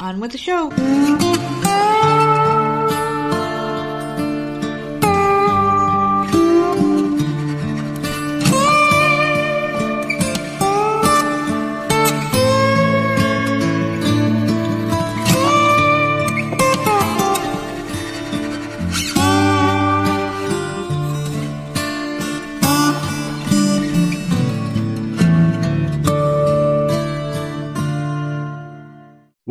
On with the show.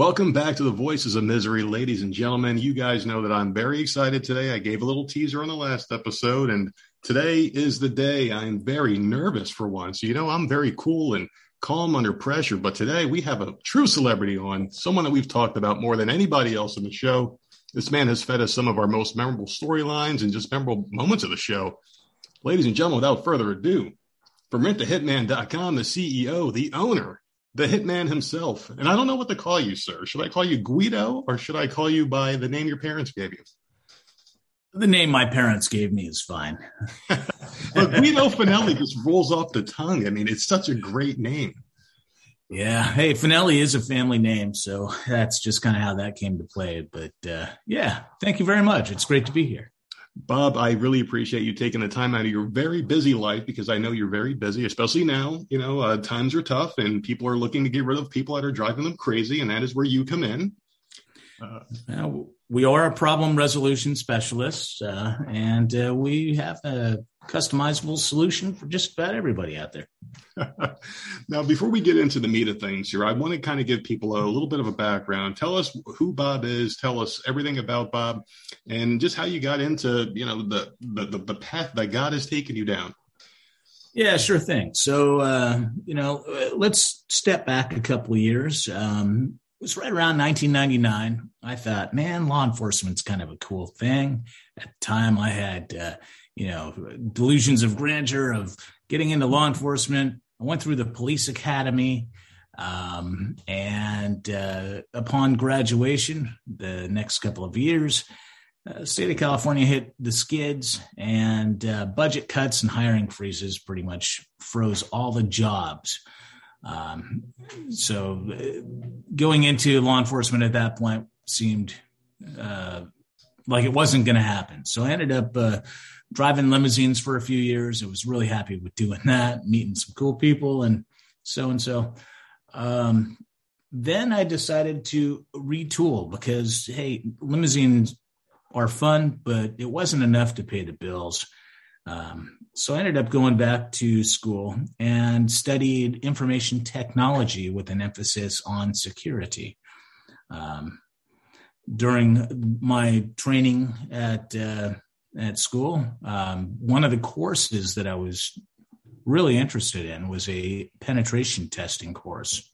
Welcome back to the Voices of Misery, ladies and gentlemen. You guys know that I'm very excited today. I gave a little teaser on the last episode, and today is the day. I'm very nervous for once. You know, I'm very cool and calm under pressure, but today we have a true celebrity on, someone that we've talked about more than anybody else in the show. This man has fed us some of our most memorable storylines and just memorable moments of the show. Ladies and gentlemen, without further ado, from rentahitman.com, the CEO, the owner, the hitman himself. And I don't know what to call you, sir. Should I call you Guido or should I call you by the name your parents gave you? The name my parents gave me is fine. But Guido Fanelli just rolls off the tongue. I mean, it's such a great name. Yeah. Hey, Fanelli is a family name. So that's just kind of how that came to play. But uh, yeah, thank you very much. It's great to be here. Bob, I really appreciate you taking the time out of your very busy life because I know you're very busy, especially now. You know, uh, times are tough and people are looking to get rid of people that are driving them crazy, and that is where you come in. Uh, now, we are a problem resolution specialist, uh, and uh, we have a customizable solution for just about everybody out there. now, before we get into the meat of things here, I want to kind of give people a little bit of a background. Tell us who Bob is. Tell us everything about Bob, and just how you got into you know the the, the path that God has taken you down. Yeah, sure thing. So, uh, you know, let's step back a couple of years. Um, was right around 1999. I thought, man, law enforcement's kind of a cool thing. At the time, I had, uh, you know, delusions of grandeur of getting into law enforcement. I went through the police academy. Um, and uh, upon graduation, the next couple of years, uh, state of California hit the skids, and uh, budget cuts and hiring freezes pretty much froze all the jobs. Um, so uh, going into law enforcement at that point seemed uh, like it wasn't going to happen. So I ended up uh, driving limousines for a few years. I was really happy with doing that, meeting some cool people and so and so. Um, then I decided to retool because, hey, limousines are fun, but it wasn't enough to pay the bills. Um, so I ended up going back to school and studied information technology with an emphasis on security. Um, during my training at uh, at school, um, one of the courses that I was really interested in was a penetration testing course,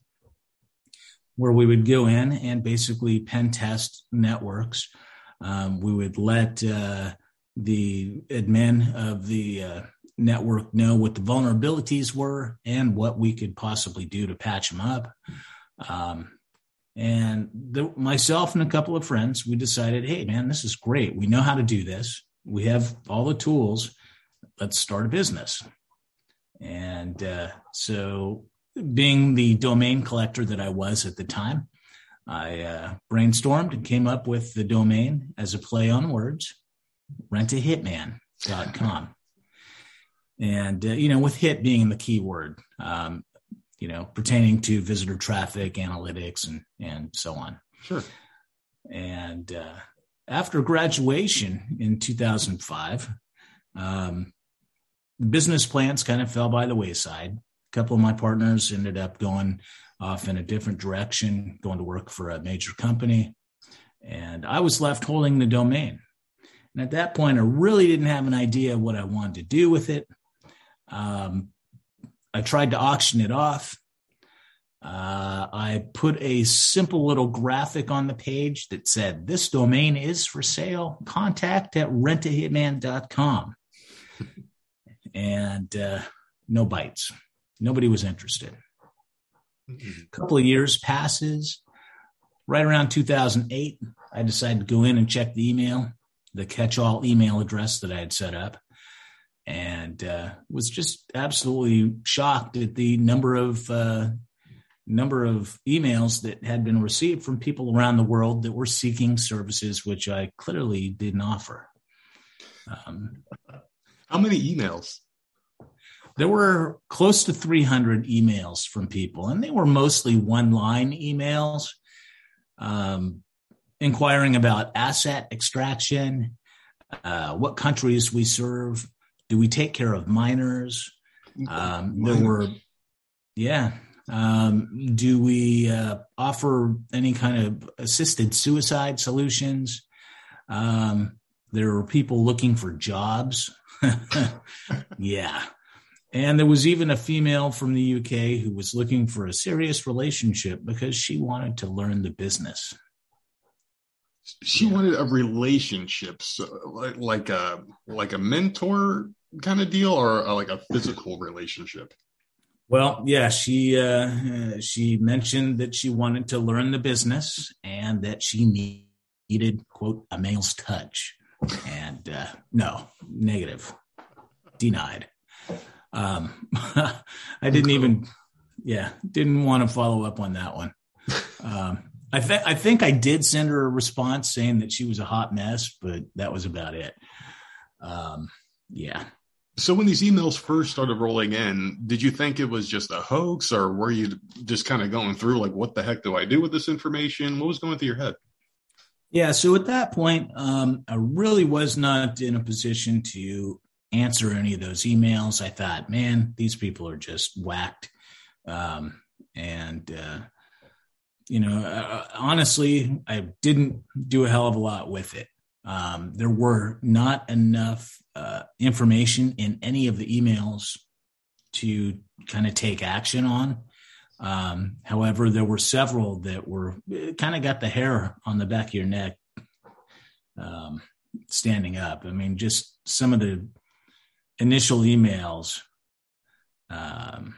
where we would go in and basically pen test networks. Um, we would let uh, the admin of the uh, network know what the vulnerabilities were and what we could possibly do to patch them up. Um, and the, myself and a couple of friends, we decided, hey, man, this is great. We know how to do this. We have all the tools. Let's start a business. And uh, so, being the domain collector that I was at the time, I uh, brainstormed and came up with the domain as a play on words rentahitman.com. And, uh, you know, with hit being the key word, um, you know, pertaining to visitor traffic, analytics, and, and so on. Sure. And uh, after graduation in 2005, um, business plans kind of fell by the wayside. A couple of my partners ended up going off in a different direction, going to work for a major company. And I was left holding the domain. And at that point, I really didn't have an idea what I wanted to do with it. Um, I tried to auction it off. Uh, I put a simple little graphic on the page that said, This domain is for sale. Contact at rentahitman.com. and uh, no bites. Nobody was interested. Mm-hmm. A couple of years passes. Right around 2008, I decided to go in and check the email the catch-all email address that I had set up, and uh, was just absolutely shocked at the number of uh, number of emails that had been received from people around the world that were seeking services which I clearly didn't offer. Um, How many emails? There were close to 300 emails from people, and they were mostly one line emails um, inquiring about asset extraction, uh, what countries we serve, do we take care of minors? Um, there were, yeah. Um, do we uh, offer any kind of assisted suicide solutions? Um, there were people looking for jobs. yeah. And there was even a female from the UK who was looking for a serious relationship because she wanted to learn the business. She wanted a relationship, so like, like a like a mentor kind of deal, or a, like a physical relationship. Well, yeah, she uh, she mentioned that she wanted to learn the business and that she needed quote a male's touch, and uh, no, negative, denied. Um, I didn't even, yeah, didn't want to follow up on that one. Um, I think I think I did send her a response saying that she was a hot mess, but that was about it. Um, yeah. So when these emails first started rolling in, did you think it was just a hoax, or were you just kind of going through like, what the heck do I do with this information? What was going through your head? Yeah. So at that point, um, I really was not in a position to answer any of those emails. I thought, man, these people are just whacked. Um, and, uh, you know, uh, honestly, I didn't do a hell of a lot with it. Um, there were not enough uh, information in any of the emails to kind of take action on. Um, however, there were several that were kind of got the hair on the back of your neck um, standing up. I mean, just some of the initial emails um,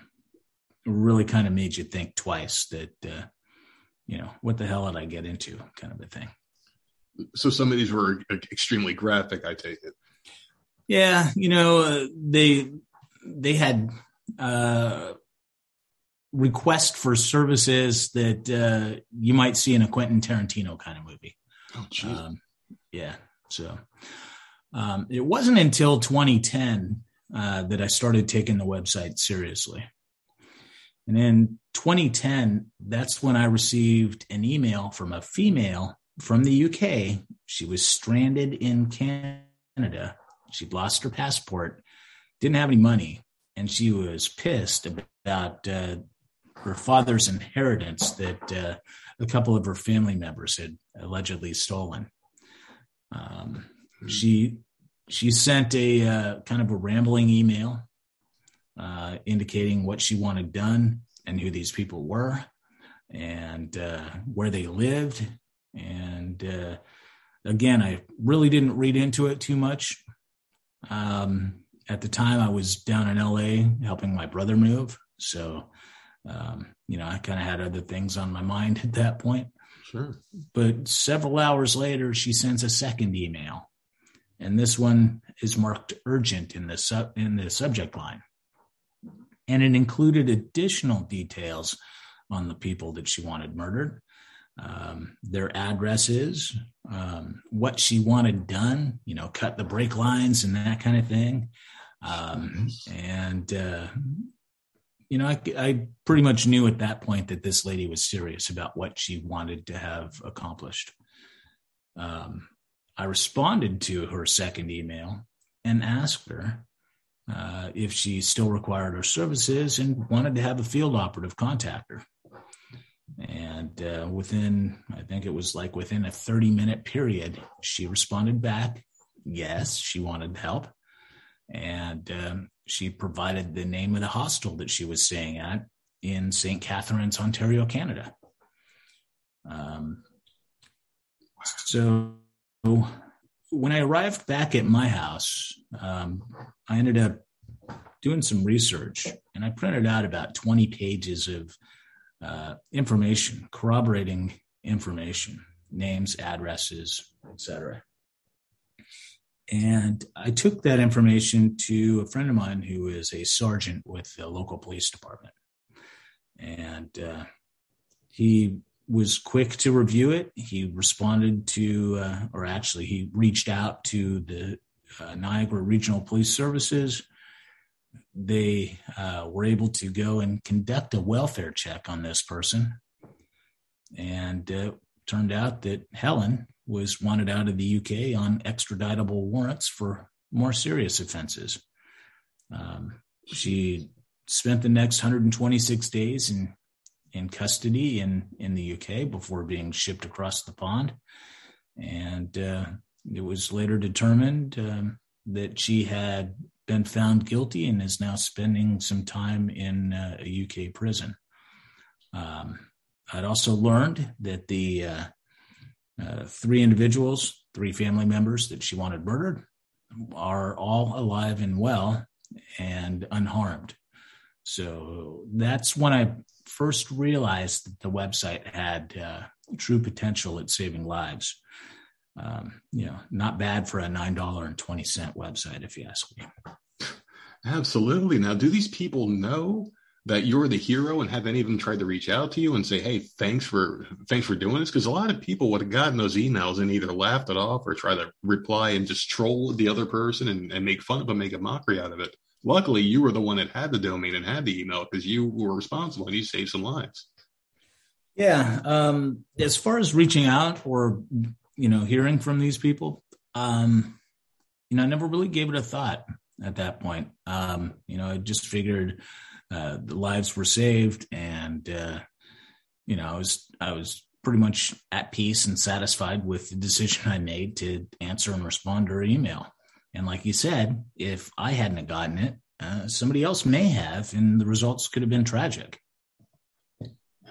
really kind of made you think twice that, uh, you know, what the hell did I get into kind of a thing. So some of these were extremely graphic, I take it. Yeah. You know, uh, they, they had, uh, request for services that uh, you might see in a Quentin Tarantino kind of movie. Oh, um, yeah. So, um, it wasn't until 2010 uh, that I started taking the website seriously. And in 2010, that's when I received an email from a female from the UK. She was stranded in Canada. She'd lost her passport, didn't have any money, and she was pissed about uh, her father's inheritance that uh, a couple of her family members had allegedly stolen. Um, hmm. she she sent a uh, kind of a rambling email uh, indicating what she wanted done and who these people were and uh, where they lived. And uh, again, I really didn't read into it too much. Um, at the time, I was down in LA helping my brother move. So, um, you know, I kind of had other things on my mind at that point. Sure. But several hours later, she sends a second email and this one is marked urgent in the sub in the subject line. And it included additional details on the people that she wanted murdered, um, their addresses, um, what she wanted done, you know, cut the brake lines and that kind of thing. Um, and, uh, you know, I, I, pretty much knew at that point that this lady was serious about what she wanted to have accomplished. Um, I responded to her second email and asked her uh, if she still required our services and wanted to have a field operative contact her. And uh, within, I think it was like within a 30 minute period, she responded back, yes, she wanted help. And um, she provided the name of the hostel that she was staying at in St. Catharines, Ontario, Canada. Um, so when I arrived back at my house, um, I ended up doing some research and I printed out about 20 pages of uh, information, corroborating information, names, addresses, etc. And I took that information to a friend of mine who is a sergeant with the local police department. And uh, he was quick to review it. He responded to, uh, or actually, he reached out to the uh, Niagara Regional Police Services. They uh, were able to go and conduct a welfare check on this person. And it turned out that Helen was wanted out of the UK on extraditable warrants for more serious offenses. Um, she spent the next 126 days in in custody in in the UK before being shipped across the pond, and uh, it was later determined um, that she had been found guilty and is now spending some time in uh, a UK prison. Um, I'd also learned that the uh, uh, three individuals, three family members that she wanted murdered, are all alive and well and unharmed. So that's when I first realized that the website had uh, true potential at saving lives. Um, you know, not bad for a nine dollar and twenty cent website, if you ask me. Absolutely. Now, do these people know that you're the hero, and have any of them tried to reach out to you and say, "Hey, thanks for thanks for doing this"? Because a lot of people would have gotten those emails and either laughed it off or try to reply and just troll the other person and, and make fun of them, make a mockery out of it. Luckily, you were the one that had the domain and had the email because you were responsible and you saved some lives. Yeah. Um, as far as reaching out or you know hearing from these people, um, you know, I never really gave it a thought at that point. Um, you know, I just figured uh, the lives were saved, and uh, you know, I was I was pretty much at peace and satisfied with the decision I made to answer and respond to her email. And like you said, if I hadn't gotten it, uh, somebody else may have, and the results could have been tragic.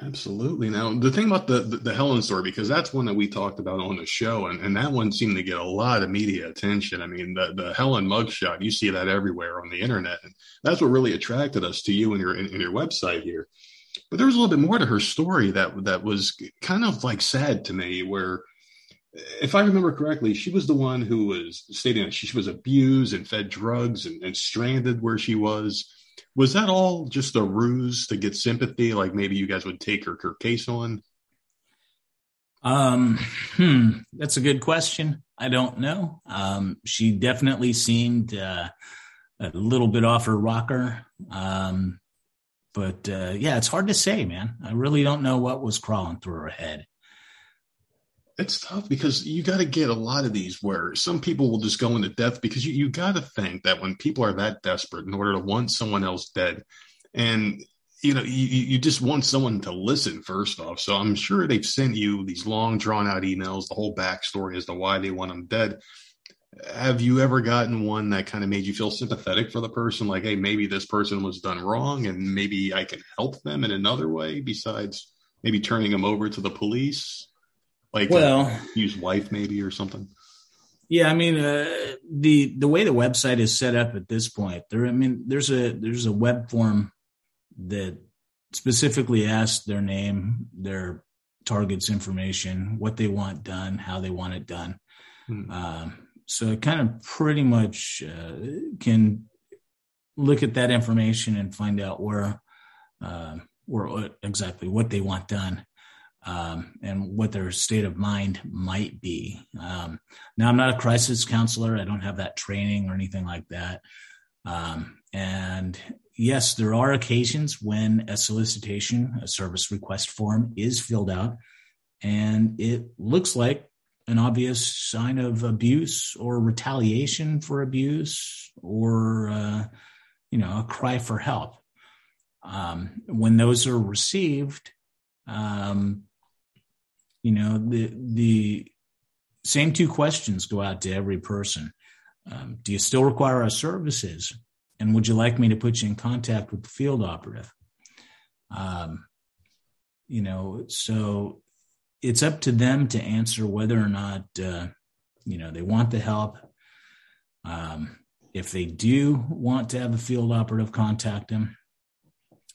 Absolutely. Now, the thing about the, the, the Helen story, because that's one that we talked about on the show, and, and that one seemed to get a lot of media attention. I mean, the, the Helen mugshot, you see that everywhere on the internet. And that's what really attracted us to you and your, in, in your website here. But there was a little bit more to her story that, that was kind of like sad to me, where if I remember correctly, she was the one who was stating that she was abused and fed drugs and, and, stranded where she was. Was that all just a ruse to get sympathy? Like maybe you guys would take her, her case on? Um, hmm, that's a good question. I don't know. Um, she definitely seemed uh, a little bit off her rocker. Um, but uh, yeah, it's hard to say, man. I really don't know what was crawling through her head it's tough because you got to get a lot of these where some people will just go into death because you, you got to think that when people are that desperate in order to want someone else dead and you know you, you just want someone to listen first off. So i'm sure they've sent you these long drawn out emails the whole backstory as to why they want them dead. Have you ever gotten one that kind of made you feel sympathetic for the person? Like hey maybe this person was done wrong and maybe i can help them in another way besides maybe turning them over to the police like well, use wife maybe or something. Yeah, I mean uh, the the way the website is set up at this point, there I mean there's a there's a web form that specifically asks their name, their targets information, what they want done, how they want it done. Hmm. Um, so it kind of pretty much uh, can look at that information and find out where uh, where exactly what they want done um, and what their state of mind might be. Um, now, I'm not a crisis counselor. I don't have that training or anything like that. Um, and yes, there are occasions when a solicitation, a service request form is filled out, and it looks like an obvious sign of abuse or retaliation for abuse or, uh, you know, a cry for help. Um, when those are received, um, you know the the same two questions go out to every person. Um, do you still require our services? And would you like me to put you in contact with the field operative? Um, you know so it's up to them to answer whether or not uh, you know they want the help. Um, if they do want to have a field operative contact them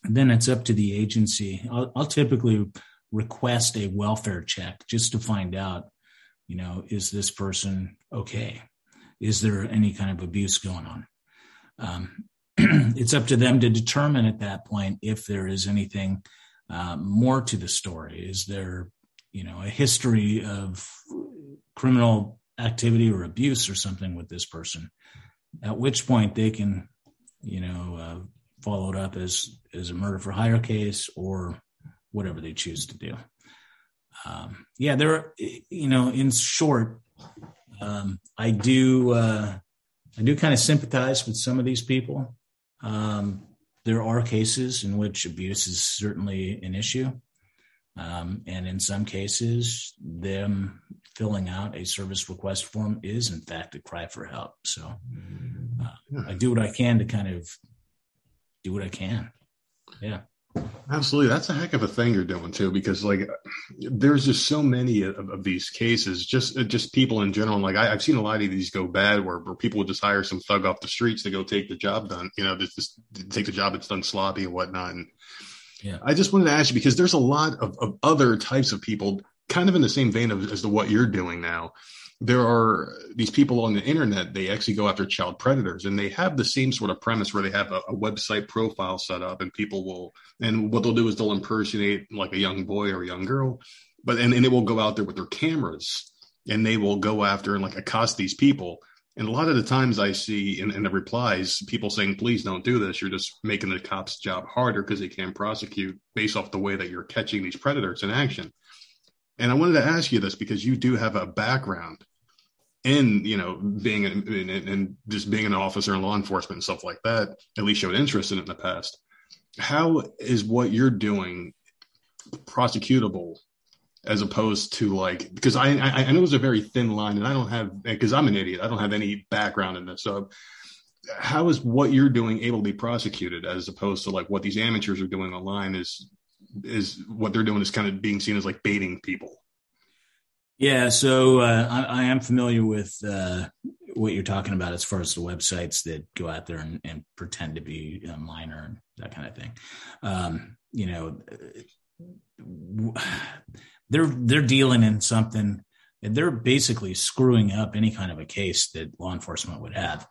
then it's up to the agency. I'll, I'll typically request a welfare check just to find out, you know, is this person okay? Is there any kind of abuse going on? Um, it's up to them to determine at that point if there is anything uh, more to the story? Is there, you know, a history of criminal activity or abuse or something with this person? At which point they can, you know, uh, follow it up as as a murder for hire case or whatever they choose to do. Um, yeah, there. are, You know, in short, um, I do. Uh, I do kind of sympathize with some of these people. Um, there are cases in which abuse is certainly an issue. Um, and in some cases, them filling out a service request form is, in fact, a cry for help. So uh, I do what I can to kind of do what I can. Yeah. Absolutely. That's a heck of a thing you're doing too, because like there's just so many of, of these cases, just, uh, just people in general. Like I, have seen a lot of these go bad where, where people will just hire some thug off the streets to go take the job done, you know, just, just take the job that's done sloppy and whatnot. And yeah, I just wanted to ask you because there's a lot of, of other types of people kind of in the same vein of, as to what you're doing now there are these people on the internet they actually go after child predators and they have the same sort of premise where they have a, a, website profile set up and people will and what they'll do is they'll impersonate like a young boy or a young girl but and, and they will go out there with their cameras and they will go after and like accost these people. And a lot of the times i see in, in the replies people saying please don't do this. You're just making the cops job harder because they can't prosecute based off the way that you're catching these predators in action. And I wanted to ask you this because you do have a background in you know being and just being an officer in law enforcement and stuff like that at least showed interest in it in the past. How is what you're doing prosecutable as opposed to like because I, I I know it's a very thin line and I don't have because I'm an idiot. I don't have any background in this. So how is what you're doing able to be prosecuted as opposed to like what these amateurs are doing online is is what they're doing is kind of being seen as like baiting people yeah, so uh, I, I, am familiar with uh, what you're talking about as far as the websites that go out there and, and pretend to be a minor and that kind of thing. Um, you know, they're they're dealing in something. They're basically screwing up any kind of a case that law enforcement would have.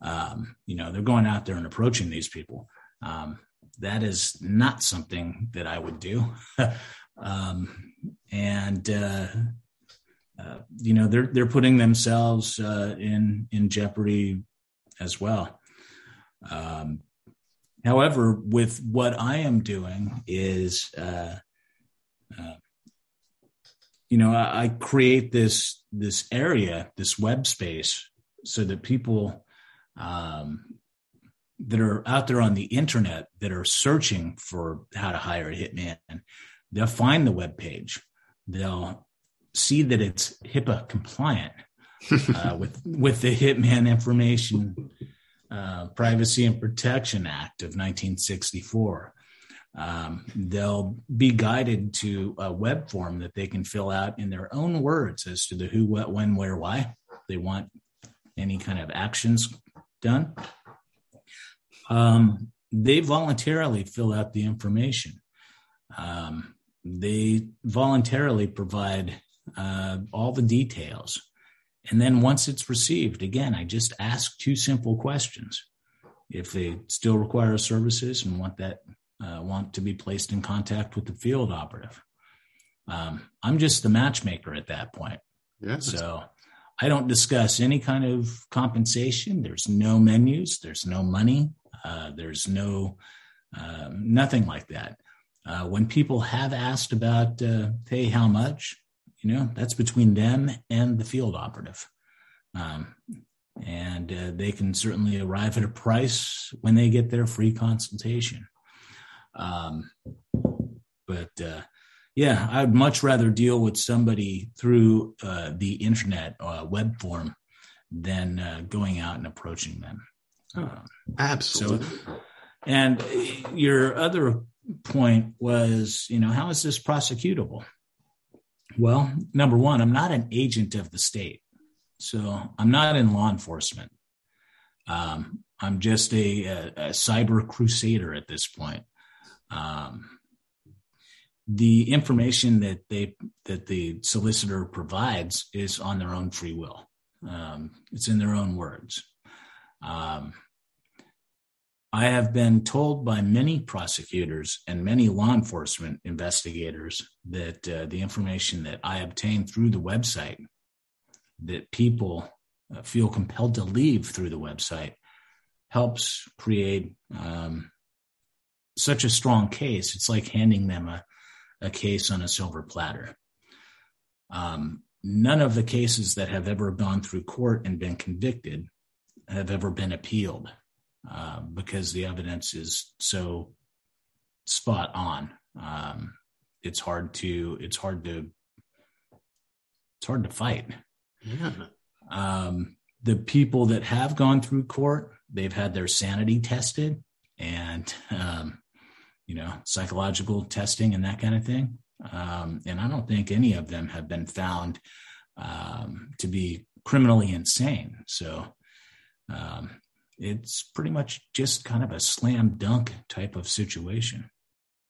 Um, you know, they're going out there and approaching these people. Um, that is not something that I would do. um, and uh, uh, you know they're they're putting themselves uh, in in jeopardy as well. Um, however, with what I am doing is, uh, uh you know, I, I, create this this area, this web space, so that people um, that are out there on the internet that are searching for how to hire a hitman, they'll find the web page. They'll see that it's HIPAA compliant uh, with with the Hitman Information uh, Privacy and Protection Act of 1964. Um, they'll be guided to a web form that they can fill out in their own words as to the who, what, when, where, why. They want any kind of actions done. Um, they voluntarily fill out the information. Um, they voluntarily provide uh, all the details. And then once it's received, again, I just ask two simple questions. If they still require services and want that, uh, want to be placed in contact with the field operative, um, I'm just the matchmaker at that point. Yes. So I don't discuss any kind of compensation. There's no menus. There's no money. Uh, there's no uh, nothing like that. Uh, when people have asked about, uh, hey, how much? You know that's between them and the field operative. Um, and uh, they can certainly arrive at a price when they get their free consultation. Um, but uh, yeah i'd much rather deal with somebody through uh, the internet uh, web form than uh, going out and approaching them. Oh, um, absolutely. so, and your other point was you know how is this prosecutable well, number one, I'm not an agent of the state. So I'm not in law enforcement. Um, I'm just a, a, a, cyber crusader at this point. Um, the information that they that the solicitor provides is on their own free will. Um, it's in their own words. Um, I have been told by many prosecutors and many law enforcement investigators that uh, the information that I obtained through the website, that people uh, feel compelled to leave through the website, helps create um, such a strong case. It's like handing them a, a case on a silver platter. Um, none of the cases that have ever gone through court and been convicted have ever been appealed uh, because the evidence is so spot on. Um, it's hard to it's hard to it's hard to fight. Yeah. Um, the people that have gone through court, they've had their sanity tested and um, you know psychological testing and that kind of thing. Um, and I don't think any of them have been found um, to be criminally insane. So um, it's pretty much just kind of a slam dunk type of situation.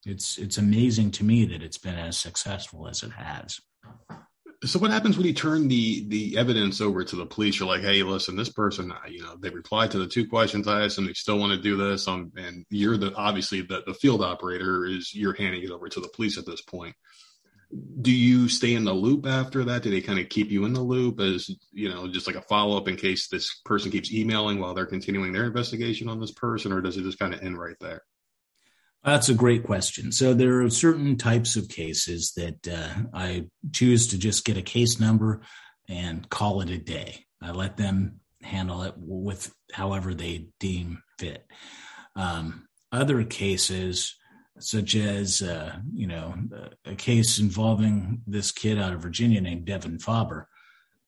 It's it's amazing to me that it's been as successful as it has. So what happens when you turn the the evidence over to the police? You're like, hey, listen, this person, you know, they replied to the two questions I asked, and they still want to do this. Um, and you're the obviously the the field operator is you're handing it over to the police at this point do you stay in the loop after that? Do they kind of keep you in the loop as, you know, just like a follow up in case this person keeps emailing while they're continuing their investigation on this person, or does it just kind of end right there? That's a great question. So there are certain types of cases that uh, I choose to just get a case number and call it a day. I let them handle it with however they deem fit. Um, other cases, such as uh, you know a case involving this kid out of Virginia named Devin Faber.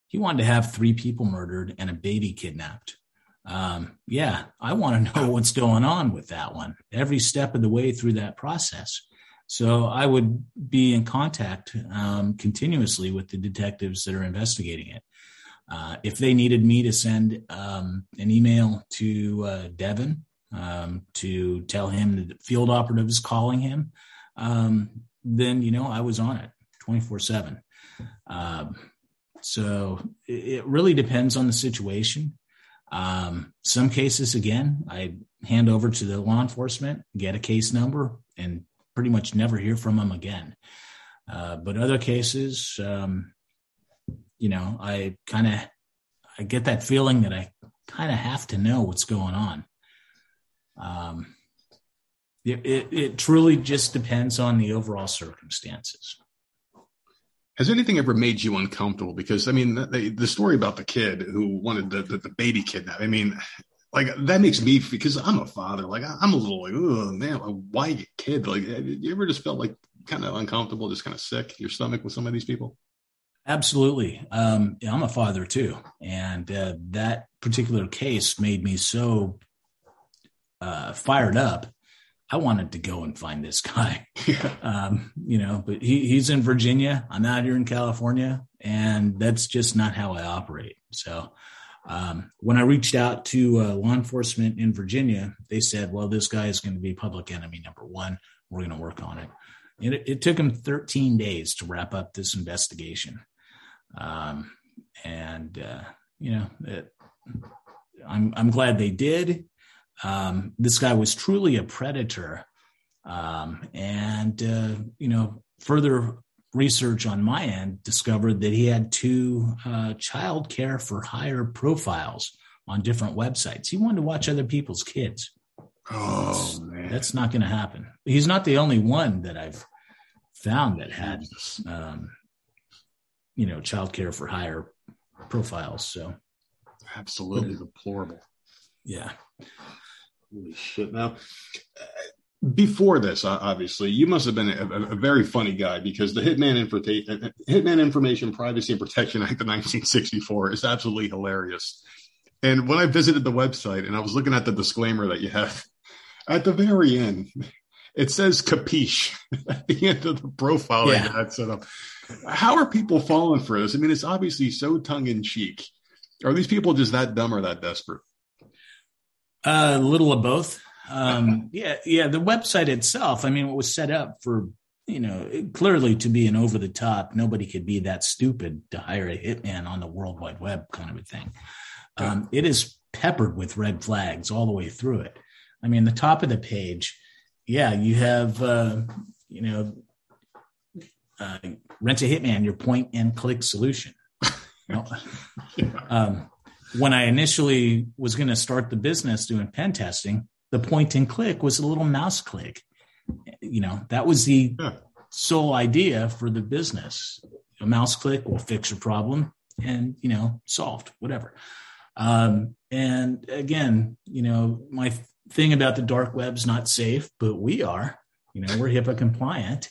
He wanted to have three people murdered and a baby kidnapped. Um, yeah, I want to know what's going on with that one every step of the way through that process. So I would be in contact um, continuously with the detectives that are investigating it. Uh, if they needed me to send um, an email to uh, Devin um, to tell him that the field operative is calling him, um, then you know I was on it 24 seven. Um, so it, really depends on the situation. Um, some cases, again, I hand over to the law enforcement, get a case number, and pretty much never hear from them again. Uh, but other cases, um, you know, I kind of I get that feeling that I kind of have to know what's going on. Um, it, it, it truly just depends on the overall circumstances. Has anything ever made you uncomfortable? Because I mean, the, the story about the kid who wanted the, the, the baby kidnap. I mean, like that makes me because I'm a father. Like I'm a little like, oh man, why kid? Like, you ever just felt like kind of uncomfortable, just kind of sick your stomach with some of these people? Absolutely. Um, I'm a father too, and uh, that particular case made me so uh, fired up. I wanted to go and find this guy, um, you know, but he, he's in Virginia. I'm out here in California, and that's just not how I operate. So, um, when I reached out to uh, law enforcement in Virginia, they said, well, this guy is going to be public enemy number one. We're going to work on it. And it, it, took him 13 days to wrap up this investigation. Um, and, uh, you know, it, I'm, I'm glad they did. Um, this guy was truly a predator. Um, and, uh, you know, further research on my end discovered that he had two uh, child care for hire profiles on different websites. He wanted to watch other people's kids. Oh, man. That's not going to happen. He's not the only one that I've found that had, um, you know, child care for hire profiles. So, absolutely but, deplorable. Yeah. Holy shit! Now, before this, obviously, you must have been a, a very funny guy because the Hitman, Info- uh, Hitman Information Privacy and Protection Act of 1964 is absolutely hilarious. And when I visited the website and I was looking at the disclaimer that you have at the very end, it says capiche at the end of the profile yeah. set up. How are people falling for this? I mean, it's obviously so tongue in cheek. Are these people just that dumb or that desperate? A little of both. Um, yeah, yeah. The website itself, I mean, it was set up for you know clearly to be an over the top. Nobody could be that stupid to hire a hitman on the World Wide Web kind of a thing. Um, it is peppered with red flags all the way through it. I mean, the top of the page, yeah, you have, uh, you know, uh, rent a hitman, your point and click solution. You know? um, when I initially was going to start the business doing pen testing, the point and click was a little mouse click. You know, that was the yeah. sole idea for the business. A mouse click will fix your problem and, you know, solved, whatever. Um, and again, you know, my thing about the dark web's not safe, but we are, you know, we're HIPAA compliant.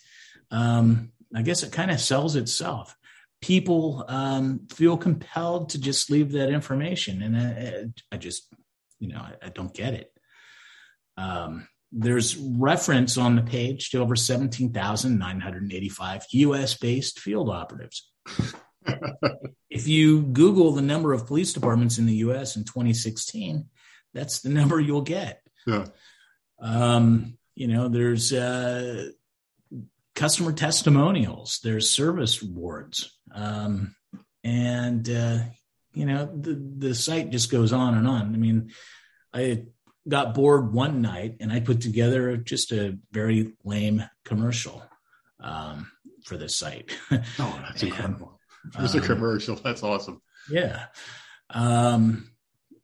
Um, I guess it kind of sells itself people um, feel compelled to just leave that information. And I, I just, you know, I, I don't get it. Um, there's reference on the page to over 17,985 US based field operatives. if you Google the number of police departments in the US in 2016, that's the number you'll get. Yeah. Um, you know, there's uh, customer testimonials, there's service rewards. Um, and, uh, you know, the, the site just goes on and on. I mean, I got bored one night and I put together just a very lame commercial um, for this site. oh, that's incredible. Just um, a commercial. That's awesome. Yeah. Um,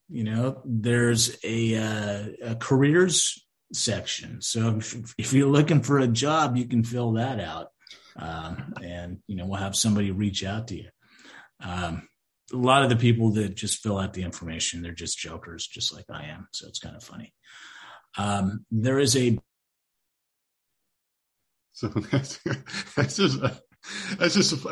you know, there's a, uh, a careers section. So if, if, you're looking for a job, you can fill that out. Um, and, you know, we'll have somebody reach out to you. Um, a lot of the people that just fill out the information, they're just jokers, just like I am. So it's kind of funny. Um, there is a. So that's, that's just, that's just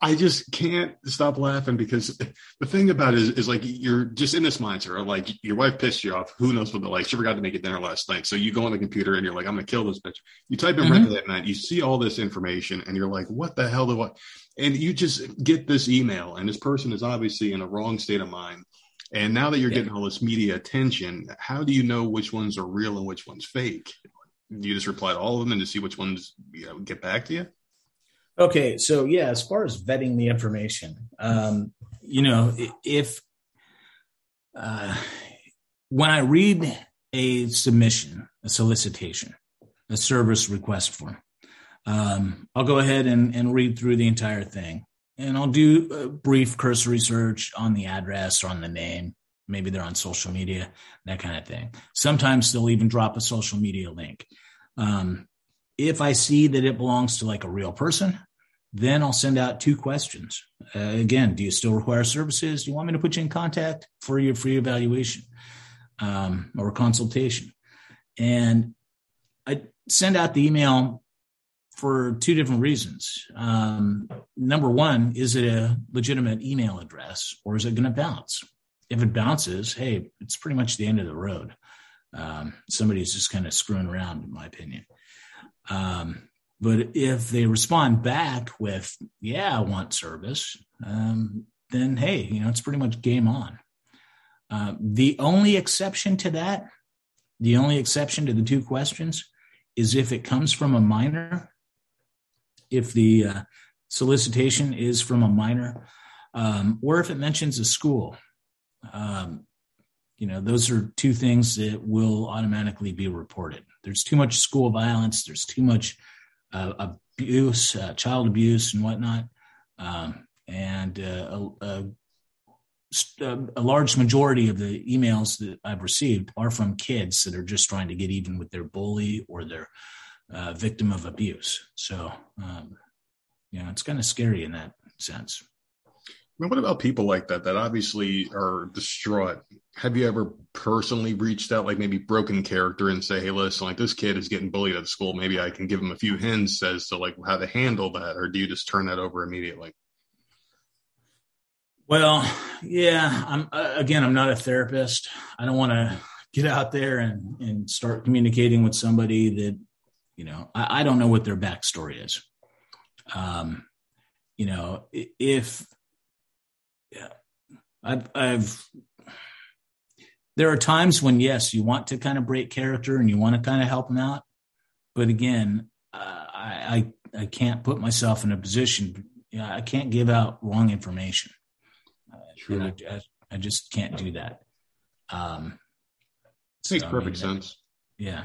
i just can't stop laughing because the thing about it is, is like you're just in this mindset like your wife pissed you off. Who knows what the like she forgot to make it dinner last night. So you go on the computer and you're like i'm gonna kill this bitch. You type in mm-hmm. that night you see all this information and you're like what the hell do i and you just get this email and this person is obviously in a wrong state of mind. And now that you're yeah. getting all this media attention how do you know which ones are real and which ones fake? Do you just reply to all of them and to see which ones you know get back to you Okay, so yeah, as far as vetting the information, um, you know, if uh, when I read a submission, a solicitation, a service request form, um, I'll go ahead and, and read through the entire thing, and I'll do a brief cursory search on the address or on the name. Maybe they're on social media, that kind of thing. Sometimes they'll even drop a social media link. Um, if I see that it belongs to like a real person, then I'll send out two questions. Uh, again, do you still require services? Do you want me to put you in contact for your free evaluation um, or consultation? And I send out the email for two different reasons. Um, number one, is it a legitimate email address or is it going to bounce? If it bounces, hey, it's pretty much the end of the road. Um, somebody's just kind of screwing around, in my opinion. Um, but if they respond back with, yeah, I want service, um, then hey, you know, it's pretty much game on. Uh, the only exception to that, the only exception to the two questions is if it comes from a minor, if the uh, solicitation is from a minor, um, or if it mentions a school. Um, you know, those are two things that will automatically be reported. There's too much school violence. There's too much uh, abuse, uh, child abuse, and whatnot. Um, and uh, a, a, a, large majority of the emails that I've received are from kids that are just trying to get even with their bully or their uh, victim of abuse. So, um, you know, it's kind of scary in that sense mean, what about people like that that obviously are distraught? Have you ever personally reached out, like maybe broken character, and say, "Hey, listen, like this kid is getting bullied at school. Maybe I can give him a few hints as to like how to handle that," or do you just turn that over immediately? Well, yeah. I'm uh, again. I'm not a therapist. I don't want to get out there and and start communicating with somebody that you know I, I don't know what their backstory is. Um, you know, if yeah, I've, I've, there are times when yes, you want to kind of break character and you want to kind of help them out, but again, uh, I, I, I can't put myself in a position. You know, I can't give out wrong information. Uh, I, I, I, just can't do that. Um, Makes perfect I mean, sense. Yeah.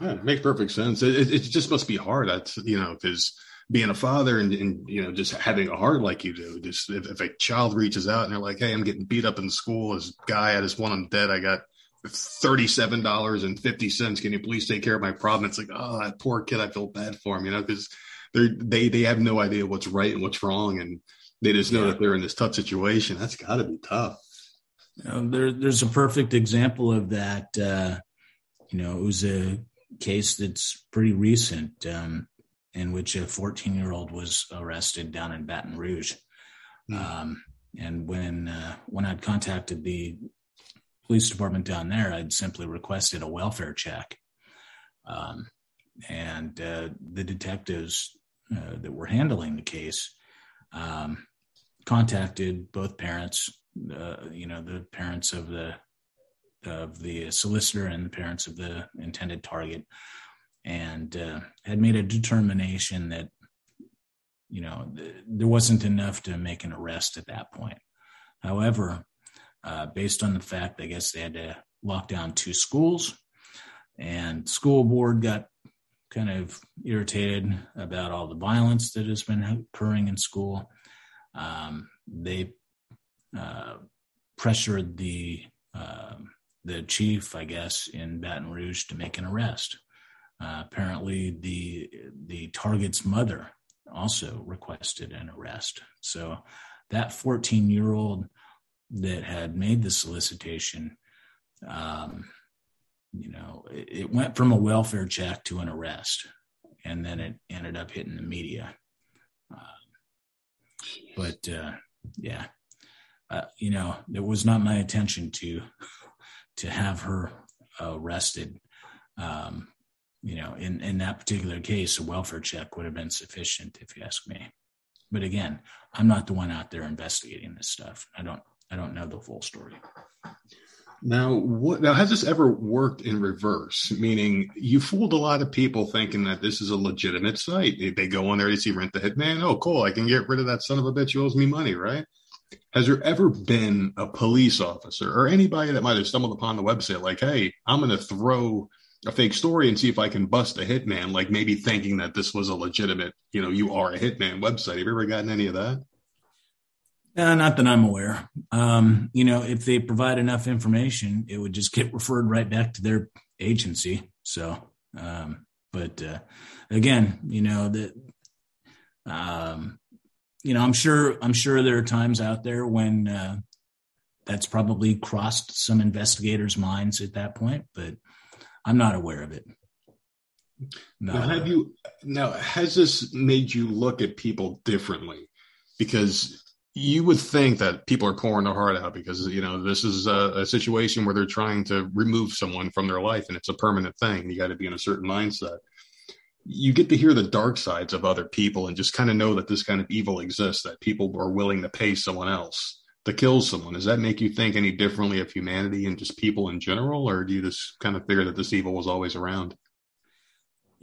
Yeah, it makes perfect sense. It, it, just must be hard. That's you know, because being a father and, and, you know just having a heart like you do. Just if, if, a child reaches out and they're like, "Hey, I'm getting beat up in school. This guy, I just want him dead. I got thirty-seven dollars and fifty cents. Can you please take care of my problem?" It's like, oh, that poor kid. I feel bad for him, you know, because they they they have no idea what's right and what's wrong, and they just know yeah. that they're in this tough situation. That's got to be tough. You know, there, there's a perfect example of that. Uh, you know, it was a case that's pretty recent um, in which a 14 year old was arrested down in Baton Rouge. Mm. Um, and when uh, when I'd contacted the police department down there, I'd simply requested a welfare check. Um, and uh, the detectives uh, that were handling the case um, contacted both parents, uh, you know, the parents of the of the solicitor and the parents of the intended target, and uh, had made a determination that you know th- there wasn't enough to make an arrest at that point. However, uh, based on the fact, I guess they had to lock down two schools, and school board got kind of irritated about all the violence that has been occurring in school. Um, they uh, pressured the uh, the chief, I guess, in Baton Rouge to make an arrest. Uh, apparently, the the target's mother also requested an arrest. So that 14 year old that had made the solicitation, um, you know, it, it, went from a welfare check to an arrest, and then it ended up hitting the media. Uh, but uh, yeah, uh, you know, it was not my intention to to have her arrested. Um, you know, in, in that particular case, a welfare check would have been sufficient, if you ask me. But again, I'm not the one out there investigating this stuff. I don't I don't know the full story. Now, what, now has this ever worked in reverse? Meaning, you fooled a lot of people thinking that this is a legitimate site. They go on there to see Rent the Hitman. Oh, cool! I can get rid of that son of a bitch who owes me money, right? Has there ever been a police officer or anybody that might have stumbled upon the website like, "Hey, I'm going to throw a fake story and see if I can bust a hitman," like maybe thinking that this was a legitimate, you know, you are a hitman website. Have you ever gotten any of that? Uh, not that I'm aware. Um, you know, if they provide enough information, it would just get referred right back to their agency. So, um, but uh, again, you know that, um, you know, I'm sure I'm sure there are times out there when uh, that's probably crossed some investigators' minds at that point, but I'm not aware of it. No. Now, have you now has this made you look at people differently? Because you would think that people are pouring their heart out because you know this is a, a, situation where they're trying to remove someone from their life and it's a permanent thing you got to be in a certain mindset you get to hear the dark sides of other people and just kind of know that this kind of evil exists that people are willing to pay someone else to kill someone does that make you think any differently of humanity and just people in general or do you just kind of figure that this evil was always around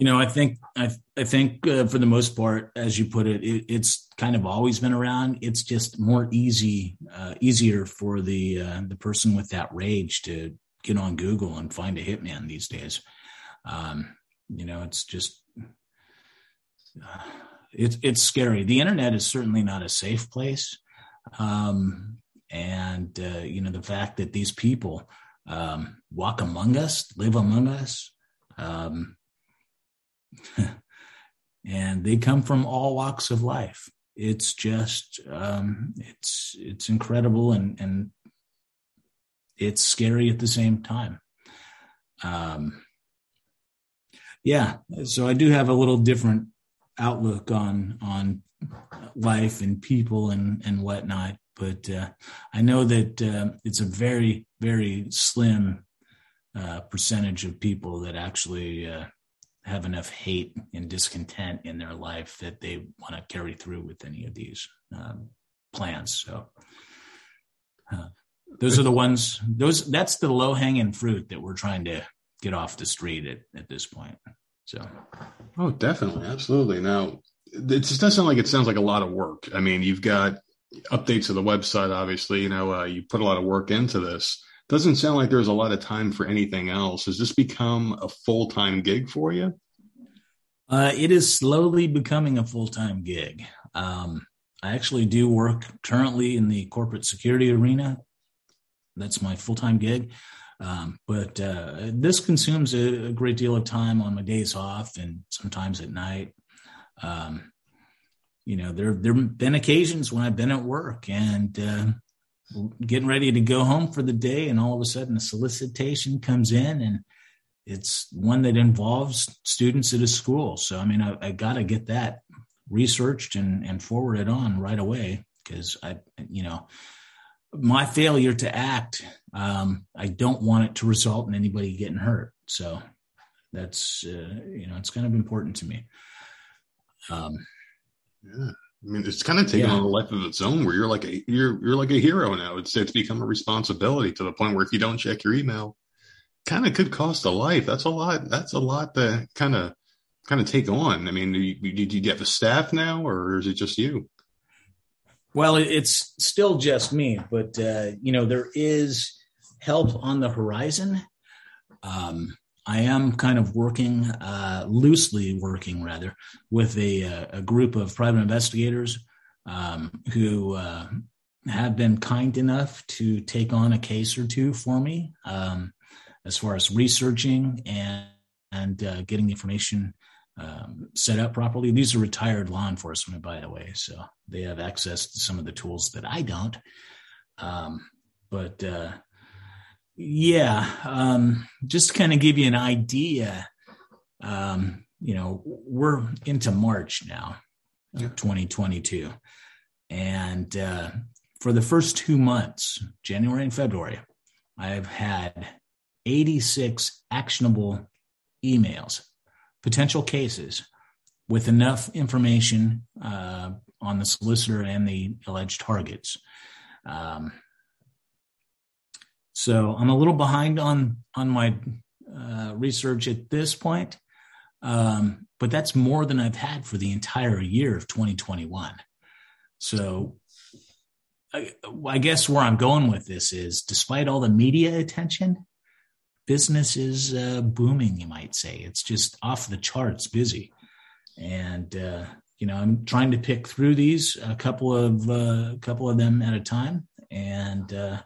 you know, I think I, I think uh, for the most part, as you put it, it, it's kind of always been around. It's just more easy, uh, easier for the uh, the person with that rage to get on Google and find a hitman these days. Um, you know, it's just uh, it's it's scary. The internet is certainly not a safe place, um, and uh, you know the fact that these people um, walk among us, live among us. Um, and they come from all walks of life. It's just um, it's it's incredible and and it's scary at the same time. Um, yeah, so I do have a little different outlook on on life and people and and whatnot, but uh, I know that uh, it's a very very slim uh, percentage of people that actually uh, have enough hate and discontent in their life that they want to carry through with any of these um, plans. So uh, those are the ones. Those that's the low hanging fruit that we're trying to get off the street at, at this point. So, oh, definitely, absolutely. Now, it just does sound like it sounds like a lot of work. I mean, you've got updates to the website. Obviously, you know, uh, you put a lot of work into this doesn't sound like there's a lot of time for anything else. Has this become a full time gig for you? Uh, it is slowly becoming a full time gig. Um, I actually do work currently in the corporate security arena. That's my full time gig. Um, but uh, this consumes a, a, great deal of time on my days off and sometimes at night. Um, you know, there there have been occasions when I've been at work and uh, getting ready to go home for the day, and all of a sudden a solicitation comes in, and it's one that involves students at a school. So I mean, I, I got to get that researched and and forwarded on right away because I, you know, my failure to act, um, I don't want it to result in anybody getting hurt. So that's uh, you know, it's kind of important to me. Um, yeah. I mean, it's kind of taken yeah. on a life of its own where you're like a you're you're like a hero now. It's it's become a responsibility to the point where if you don't check your email, kind of could cost a life. That's a lot. That's a lot to kind of kind of take on. I mean, do you, do you have a staff now, or is it just you? Well, it's still just me, but uh, you know there is help on the horizon. Um, I am kind of working, uh, loosely working rather, with a, uh, a, group of private investigators um, who uh, have been kind enough to take on a case or two for me um, as far as researching and, and uh, getting information um, set up properly. These are retired law enforcement, by the way, so they have access to some of the tools that I don't. Um, but uh, yeah, um, just to kind of give you an idea, um, you know, we're into March now, yeah. 2022. And uh, for the first two months, January and February, I've had 86 actionable emails, potential cases with enough information uh, on the solicitor and the alleged targets. Um, so I'm a little behind on on my uh, research at this point, um, but that's more than I've had for the entire year of 2021. So I, I guess where I'm going with this is, despite all the media attention, business is uh, booming. You might say it's just off the charts busy, and uh, you know I'm trying to pick through these a couple of uh, a couple of them at a time, and uh,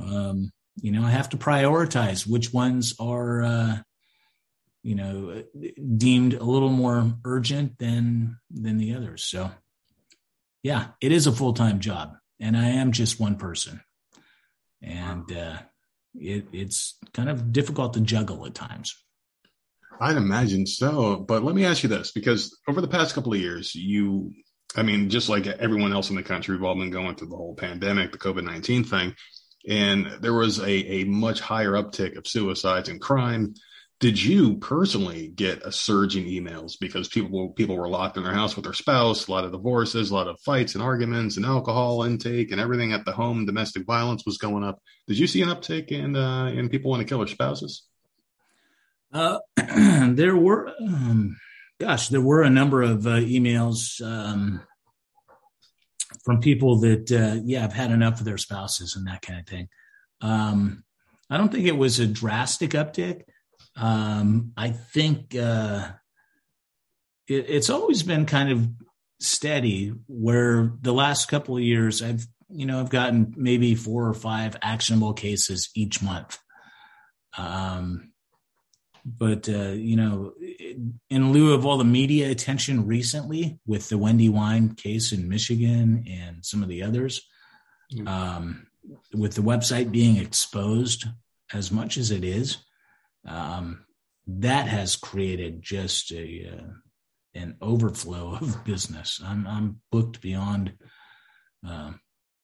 um, you know, I have to prioritize which ones are, uh, you know, deemed a little more urgent than than the others. So, yeah, it is a full time job, and I am just one person, and uh, it, it's kind of difficult to juggle at times. I'd imagine so, but let me ask you this: because over the past couple of years, you, I mean, just like everyone else in the country, we've all been going through the whole pandemic, the COVID nineteen thing and there was a, a much higher uptick of suicides and crime. Did you personally get a surge in emails because people people were locked in their house with their spouse, a lot of divorces, a lot of fights and arguments, and alcohol intake, and everything at the home, domestic violence was going up. Did you see an uptick in uh, in people wanting to kill their spouses? Uh, there were, um, gosh, there were a number of uh, emails um, from people that uh, yeah have had enough of their spouses and that kind of thing. Um, I don't think it was a drastic uptick. Um, I think uh, it, it's always been kind of steady. Where the last couple of years, I've you know I've gotten maybe four or five actionable cases each month. Um, but uh, you know, in lieu of all the media attention recently with the Wendy Wein case in Michigan and some of the others, mm-hmm. um, with the website being exposed as much as it is, um, that has created just a uh, an overflow of business. I'm I'm booked beyond. Uh,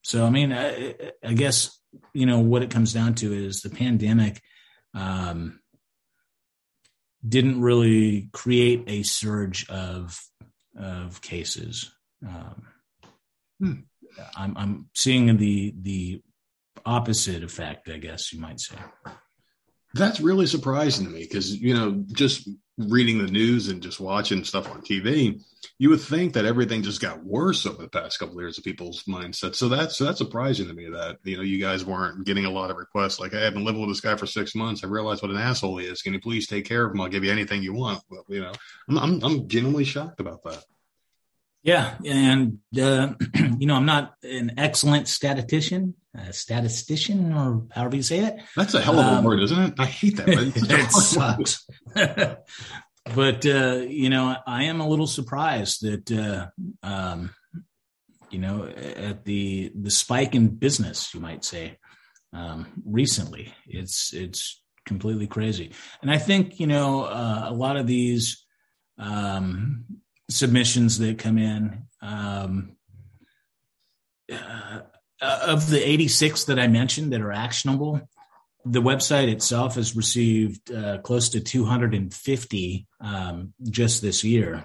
so I mean, I, I, guess you know what it comes down to is the pandemic. Um, didn't really create a surge of of cases. Um, hmm. I'm, I'm seeing the the opposite effect, I guess you might say. That's really surprising to me because you know, just reading the news and just watching stuff on TV, you would think that everything just got worse over the past couple of years of people's mindsets. So that's so that's surprising to me that you know you guys weren't getting a lot of requests. Like, hey, I've been living with this guy for six months. I realize what an asshole he is. Can you please take care of him? I'll give you anything you want. Well, you know, I'm I'm, I'm genuinely shocked about that. Yeah, and uh, you know, I'm not an excellent statistician, a statistician, or however you say it. That's a hell of a um, word, isn't it? I hate that. it sucks. but uh, you know, I am a little surprised that uh, um, you know at the the spike in business, you might say, um, recently. It's it's completely crazy, and I think you know uh, a lot of these. Um, submissions that come in. Um, uh, of the 86 that I mentioned that are actionable, the website itself has received uh, close to 250 um, just this year.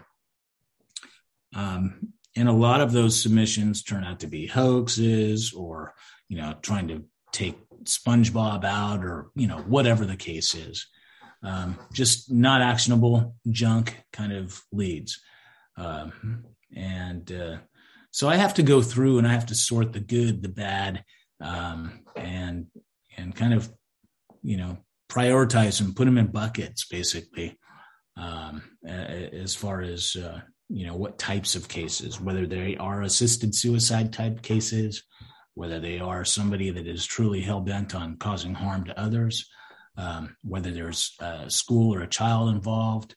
Um, and a lot of those submissions turn out to be hoaxes or, you know, trying to take SpongeBob out or, you know, whatever the case is. Um, just not actionable junk kind of leads. Um, and uh, so I have to go through and I have to sort the good, the bad, um, and and kind of you know prioritize and put them in buckets basically um, as far as uh, you know what types of cases, whether they are assisted suicide type cases, whether they are somebody that is truly hell bent on causing harm to others, um, whether there's a school or a child involved.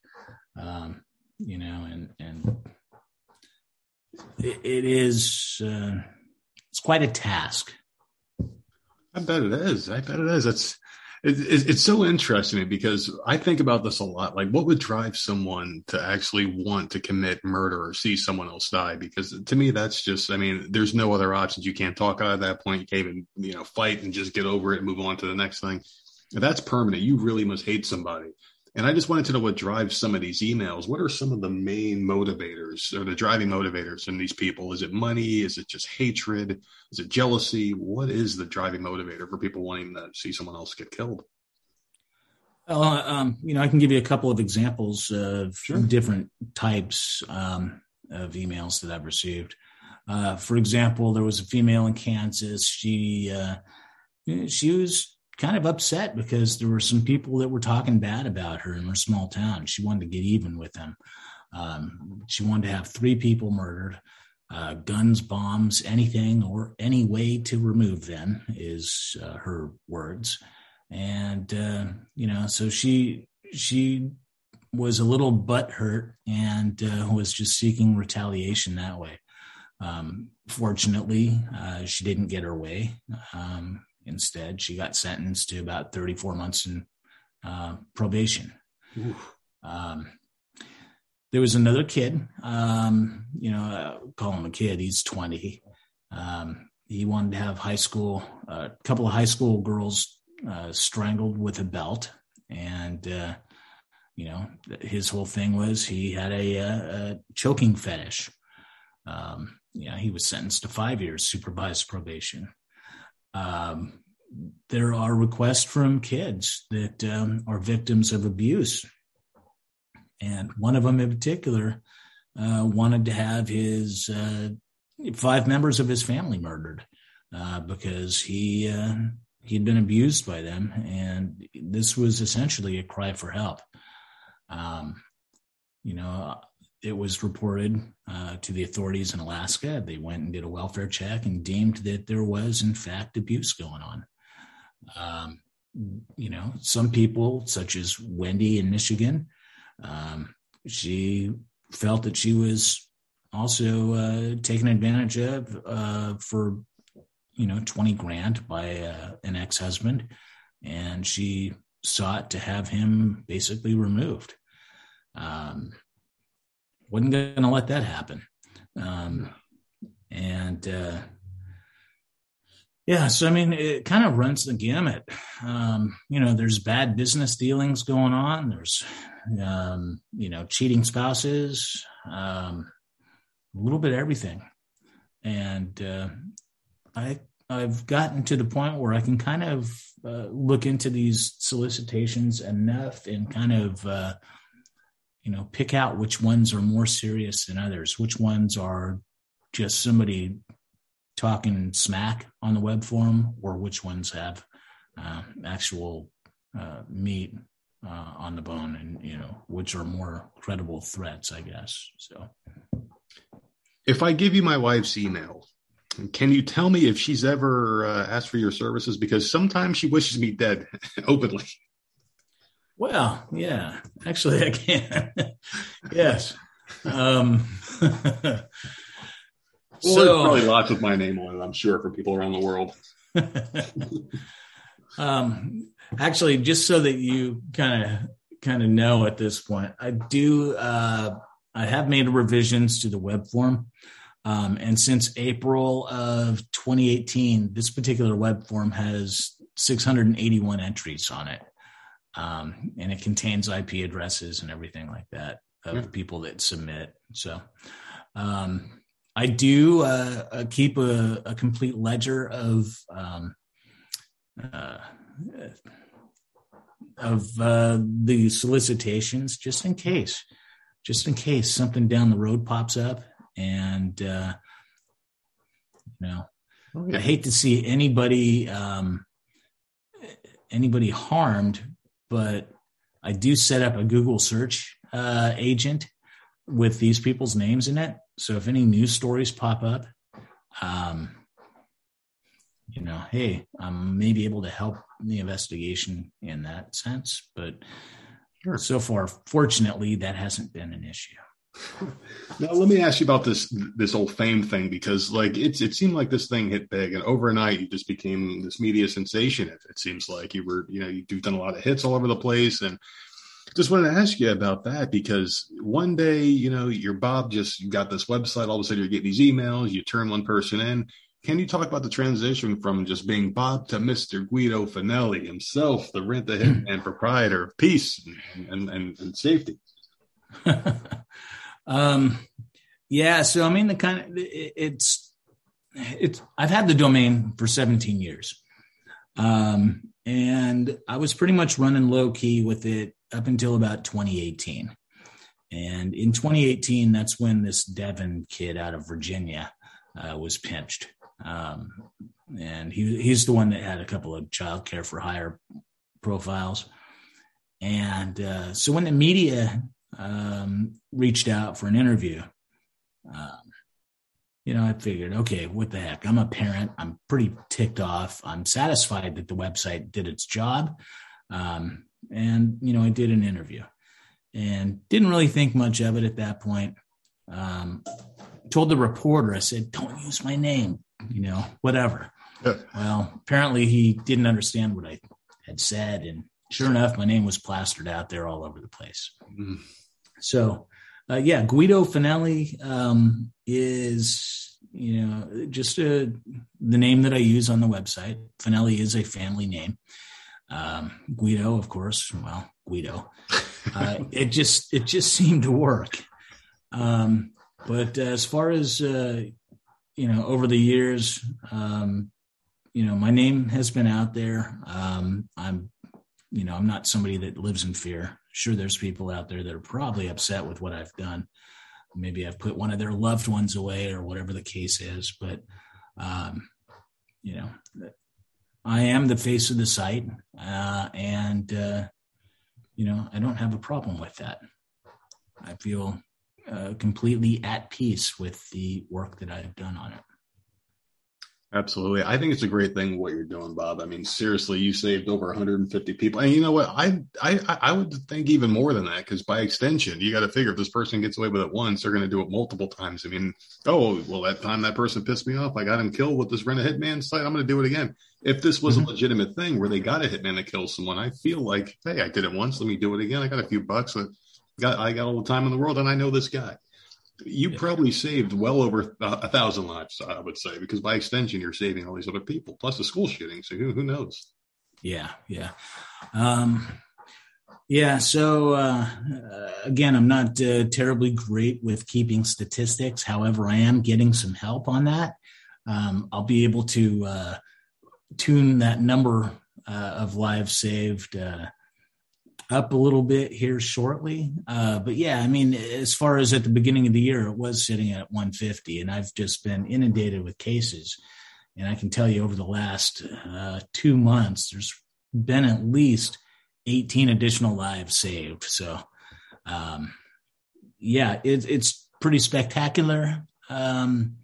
Um, you know, and and it, it is uh, it's quite a task. I bet it is. I bet it is. It's it, it's so interesting because I think about this a lot. Like, what would drive someone to actually want to commit murder or see someone else die? Because to me, that's just, I mean, there's no other options. You can't talk out at that point. You can't even, you know, fight and just get over it and move on to the next thing. If that's permanent. You really must hate somebody. And I just wanted to know what drives some of these emails. What are some of the main motivators or the driving motivators in these people? Is it money? Is it just hatred? Is it jealousy? What is the driving motivator for people wanting to see someone else get killed? Well, um, you know, I can give you a couple of examples of sure. different types um, of emails that I've received. Uh, for example, there was a female in Kansas. She uh, she was kind of upset because there were some people that were talking bad about her in her small town. She wanted to get even with them. Um, she wanted to have three people murdered. Uh, guns, bombs, anything or any way to remove them is uh, her words. And uh, you know, so she she was a little butt hurt and uh, was just seeking retaliation that way. Um, fortunately, uh, she didn't get her way. Um, Instead, she got sentenced to about 34 months in uh, probation. Um, there was another kid, um, you know, uh, call him a kid. He's 20. Um, he wanted to have high school, a uh, couple of high school girls uh, strangled with a belt. And, uh, you know, his whole thing was he had a, a, a choking fetish. Um, yeah, he was sentenced to five years supervised probation. Um, there are requests from kids that um, are victims of abuse. And one of them in particular uh, wanted to have his uh, five members of his family murdered uh, because he uh, he'd been abused by them, and this was essentially a cry for help. Um, you know, it was reported uh, to the authorities in Alaska. They went and did a welfare check and deemed that there was, in fact, abuse going on. Um, you know, some people, such as Wendy in Michigan, um, she felt that she was also uh, taken advantage of uh, for, you know, 20 grand by uh, an ex husband. And she sought to have him basically removed. Um, wasn't going to let that happen. Um, and uh, yeah, so I mean, it kind of runs the gamut. Um, you know, there's bad business dealings going on. There's, um, you know, cheating spouses, um, a little bit of everything. And uh, I I've gotten to the point where I can kind of uh, look into these solicitations enough and kind of uh, you know, pick out which ones are more serious than others, which ones are just somebody talking smack on the web forum, or which ones have uh, actual uh, meat uh, on the bone, and you know, which are more credible threats, I guess. So, if I give you my wife's email, can you tell me if she's ever uh, asked for your services? Because sometimes she wishes me dead openly. Well, yeah, actually, I can. yes. Um, well, so, probably lots with my name on it, I'm sure, for people around the world. um, actually, just so that you kind of kind of know at this point, I do. Uh, I have made revisions to the web form. Um, and since April of 2018, this particular web form has 681 entries on it um, and it contains IP addresses and everything like that of yeah. people that submit. So um, I do uh, uh, keep a, a, complete ledger of um, uh, of uh, the solicitations, just in case, just in case something down the road pops up, and uh, you know, oh, yeah. I hate to see anybody um, anybody harmed but I do set up a Google search uh, agent with these people's names in it. So if any news stories pop up, um, you know, hey, I may be able to help the investigation in that sense. But sure. so far, fortunately, that hasn't been an issue. Now let me ask you about this this whole fame thing because like it's it seemed like this thing hit big and overnight you just became this media sensation. It, it seems like you were you know you've done a lot of hits all over the place and just wanted to ask you about that because one day you know you're Bob just you got this website all of a sudden you're getting these emails you turn one person in. Can you talk about the transition from just being Bob to Mr. Guido Fanelli himself, the rent the hitman proprietor of peace and, and, and, and safety? Um, yeah. So, I mean, the kind of, it's, it's, I've had the domain for 17 years. Um, and I was pretty much running low key with it up until about 2018. And in 2018, that's when this Devin kid out of Virginia uh, was pinched. Um, and he, he's the one that had a couple of child care for hire profiles. And uh, so when the media um, reached out for an interview. Um, you know, I figured, okay, what the heck? I'm a parent. I'm pretty ticked off. I'm satisfied that the website did its job. Um, and, you know, I did an interview and didn't really think much of it at that point. Um, told the reporter, I said, don't use my name, you know, whatever. Yeah. Well, apparently he didn't understand what I had said. And sure enough, my name was plastered out there all over the place. Mm. So, uh, yeah, Guido Fanelli um, is you know just a, uh, the name that I use on the website. Fanelli is a family name. Um, Guido, of course. Well, Guido. Uh, it just it just seemed to work. Um, but as far as uh, you know, over the years, um, you know, my name has been out there. Um, I'm, you know, I'm not somebody that lives in fear sure there's people out there that are probably upset with what I've done. Maybe I've put one of their loved ones away or whatever the case is, but um, you know, I am the face of the site, uh, and uh, you know, I don't have a problem with that. I feel uh, completely at peace with the work that I've done on it. Absolutely. I think it's a great thing what you're doing, Bob. I mean, seriously, you saved over 150 people. And you know what? I I I would think even more than that because by extension, you got to figure if this person gets away with it once, they're going to do it multiple times. I mean, oh, well, that time that person pissed me off, I got him killed with this rent a hitman site. I'm going to do it again. If this was mm-hmm. a legitimate thing where they got a hitman to kill someone, I feel like, hey, I did it once, let me do it again. I got a few bucks. I got I got all the time in the world, and I know this guy you yeah. probably saved well over a thousand lives, I would say, because by extension, you're saving all these other people, plus the school shooting. So who, who knows? Yeah, yeah, um, yeah. So uh, again, I'm not uh, terribly great with keeping statistics. However, I am getting some help on that. Um, I'll be able to uh, tune that number uh, of lives saved uh, up a little bit here shortly. Uh, but yeah, I mean, as far as at the beginning of the year, it was sitting at 150, and I've just been inundated with cases. And I can tell you over the last uh, two months, there's been at least 18 additional lives saved. So, um, yeah, it, it's pretty spectacular. Um,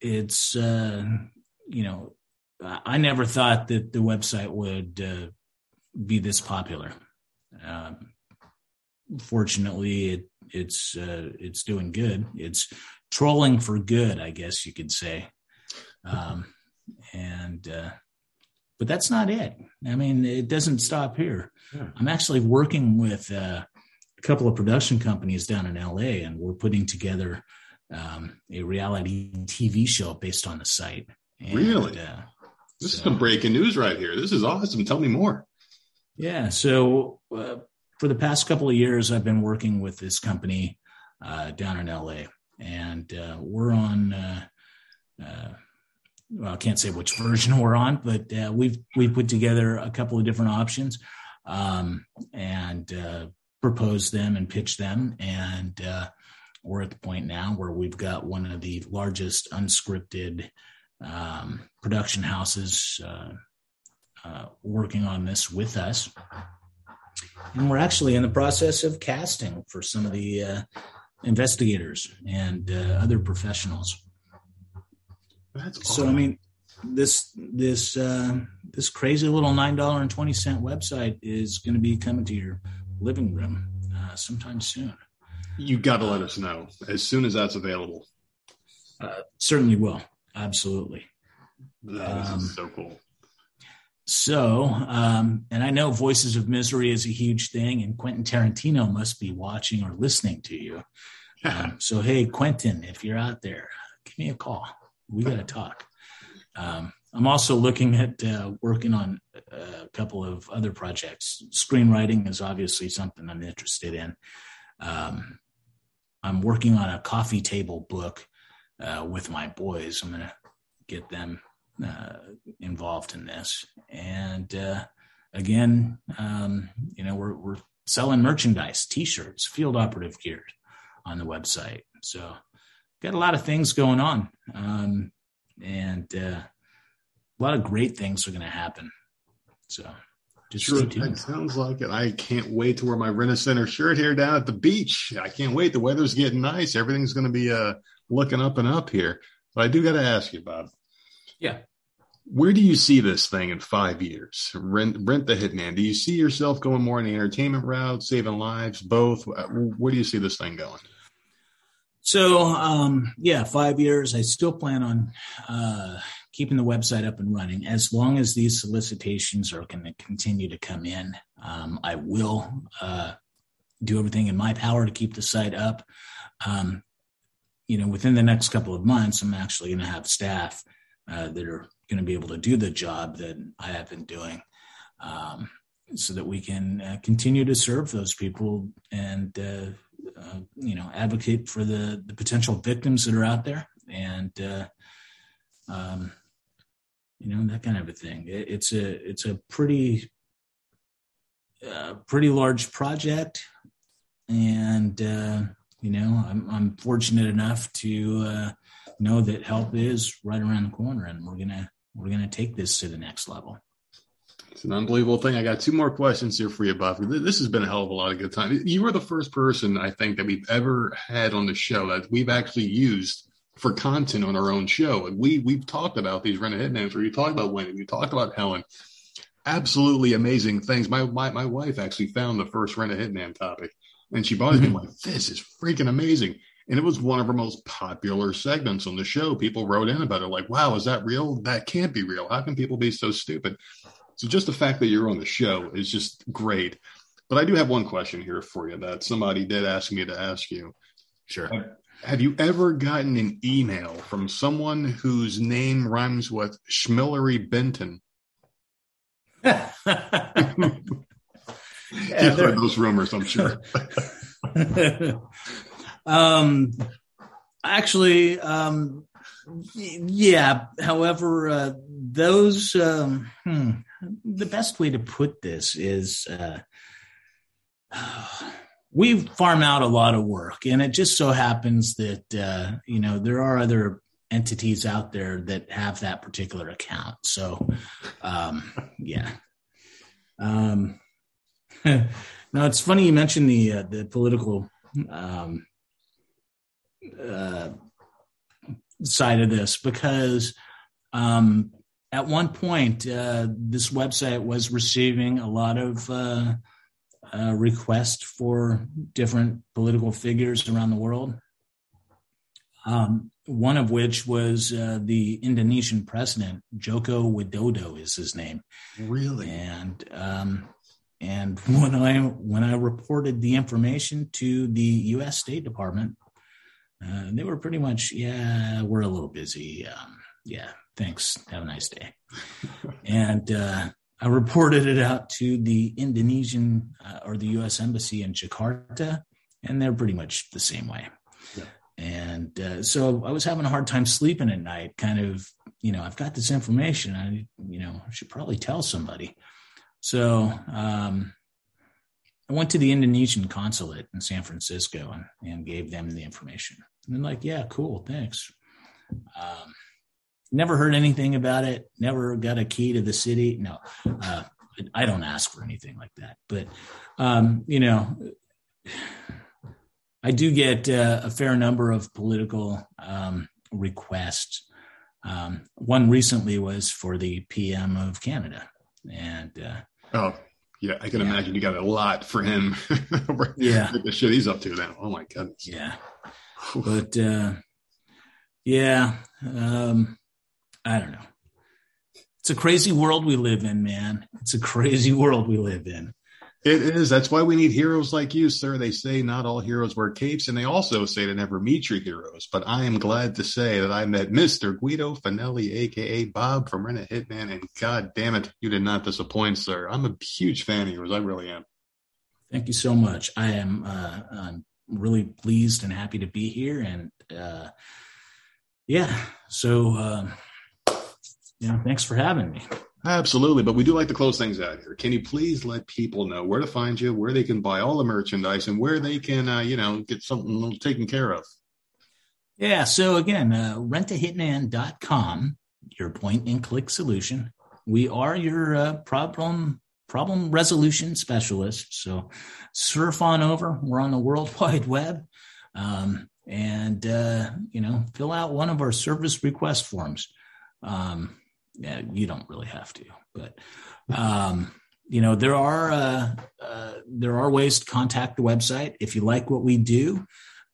it's, uh, you know, I never thought that the website would uh, be this popular. Um, fortunately, it, it's uh, it's doing good. It's trolling for good, I guess you could say. Um, and uh, but that's not it. I mean, it doesn't stop here. Yeah. I'm actually working with uh, a couple of production companies down in LA, and we're putting together um, a reality TV show based on the site. And, really? Uh, this so, is some breaking news right here. This is awesome. Tell me more. Yeah. So uh, for the past couple of years, I've been working with this company uh, down in LA, and uh, we're on. Uh, uh, well, I can't say which version we're on, but uh, we've we've put together a couple of different options um, and proposed them and pitched them, and we're at the point now where we've got one of the largest unscripted um, production houses uh, uh, working on this with us. And we're actually in the process of casting for some of the uh, investigators and uh, other professionals. That's awesome. so. I mean, this this uh, this crazy little nine dollar and twenty cent website is going to be coming to your living room uh, sometime soon. You got to let us know as soon as that's available. certainly will. Absolutely. That um, so cool. So, um, and I know Voices of Misery is a huge thing, and Quentin Tarantino must be watching or listening to you. Um, so, hey, Quentin, if you're out there, give me a call. We got to talk. Um, I'm also looking at uh, working on a couple of other projects. Screenwriting is obviously something I'm interested in. Um, I'm working on a coffee table book uh, with my boys. I'm going to get them uh, involved in this. And uh, again, um, you know, we're, we're selling merchandise, t-shirts, field operative gear on the website. So got a lot of things going on. Um, and uh, a lot of great things are going to happen. So just sure, that sounds like it. I can't wait to wear my Rent Center shirt here down at the beach. I can't wait. The weather's getting nice. Everything's going to be uh, looking up and up here. But I do got to ask you, Bob. Yeah. Where do you see this thing in five years? Rent, rent the hitman. Do you see yourself going more in the entertainment route, saving lives, both? Uh, where do you see this thing going? So, um, yeah, five years. I still plan on uh, keeping the website up and running as long as these solicitations are going to continue to come in. Um, I will uh, do everything in my power to keep the site up. Um, you know, within the next couple of months, I'm actually going to have staff uh, that are going to be able to do the job that I have been doing, um, so that we can uh, continue to serve those people and uh, uh you know advocate for the the potential victims that are out there and uh, um, you know that kind of a thing. It, it's a it's a pretty uh, pretty large project and you know, I'm, I'm fortunate enough to know that help is right around the corner, and we're gonna we're gonna take this to the next level. It's an unbelievable thing. I got two more questions here for you, Bob. This has been a hell of a lot of good time. You were the first person I think that we've ever had on the show that we've actually used for content on our own show. And we we've talked about these rented hitmen where you talked about Wendy, you talked about Helen. Absolutely amazing things. My my my wife actually found the first rented hitman topic and she bought it mm-hmm. like, this is freaking amazing. And it was one of our most popular segments on the show. People wrote in about it, like, wow, is that real? That can't be real. How can people be so stupid? So just the fact that you're on the show is just great. But I do have one question here for you that somebody did ask me to ask you. Sure. Have you ever gotten an email from someone whose name rhymes with Schmillery Benton? You've heard those rumors, I'm sure. um, actually, um, yeah. However, uh, those um, hmm, the best way to put this is uh, we farm out a lot of work, and it just so happens that uh, you know there are other entities out there that have that particular account. So, um, yeah. Um, now it's funny you mentioned the uh, the political um, uh, side of this because um, at one point uh, this website was receiving a lot of uh, uh, requests for different political figures around the world. Um, one of which was uh, the Indonesian president, Joko Widodo is his name. Really? And um, and when I when I reported the information to the U.S. State Department, uh, they were pretty much, yeah, we're a little busy. Um, yeah, thanks. Have a nice day. and uh, I reported it out to the Indonesian uh, or the U.S. Embassy in Jakarta, and they're pretty much the same way. Yeah. And uh, so I was having a hard time sleeping at night. Kind of, you know, I've got this information. I, you know, I should probably tell somebody. So um, I went to the Indonesian consulate in San Francisco and, and gave them the information. And they're like, yeah, cool, thanks. Um, never heard anything about it. Never got a key to the city. No, uh, I don't ask for anything like that. But, um, you know, I do get uh, a fair number of political um, requests. Um, one recently was for the PM of Canada. And, uh, Oh, yeah, I can yeah. imagine you got a lot for him. yeah, the shit he's up to now. Oh my goodness. Yeah, but uh, yeah, um, I don't know. It's a crazy world we live in, man. It's a crazy world we live in. It is. That's why we need heroes like you, sir. They say not all heroes wear capes, and they also say to never meet your heroes. But I am glad to say that I met Mr. Guido Fanelli, aka Bob from Rent a Hitman, and God damn it, you did not disappoint, sir. I'm a huge fan of yours. I really am. Thank you so much. I am uh, I'm really pleased and happy to be here, and uh, yeah. So, um, yeah, thanks for having me. Absolutely, but we do like to close things out here. Can you please let people know where to find you, where they can buy all the merchandise, and where they can, uh, you know, get something taken care of? Yeah. So again, uh, rentahitman.com, your point and click solution. We are your uh, problem problem resolution specialist. So surf on over. We're on the World Wide Web. Um, and, uh, you know, fill out one of our service request forms. Um, yeah, you don't really have to, but um, you know there are uh, uh, there are ways to contact the website if you like what we do.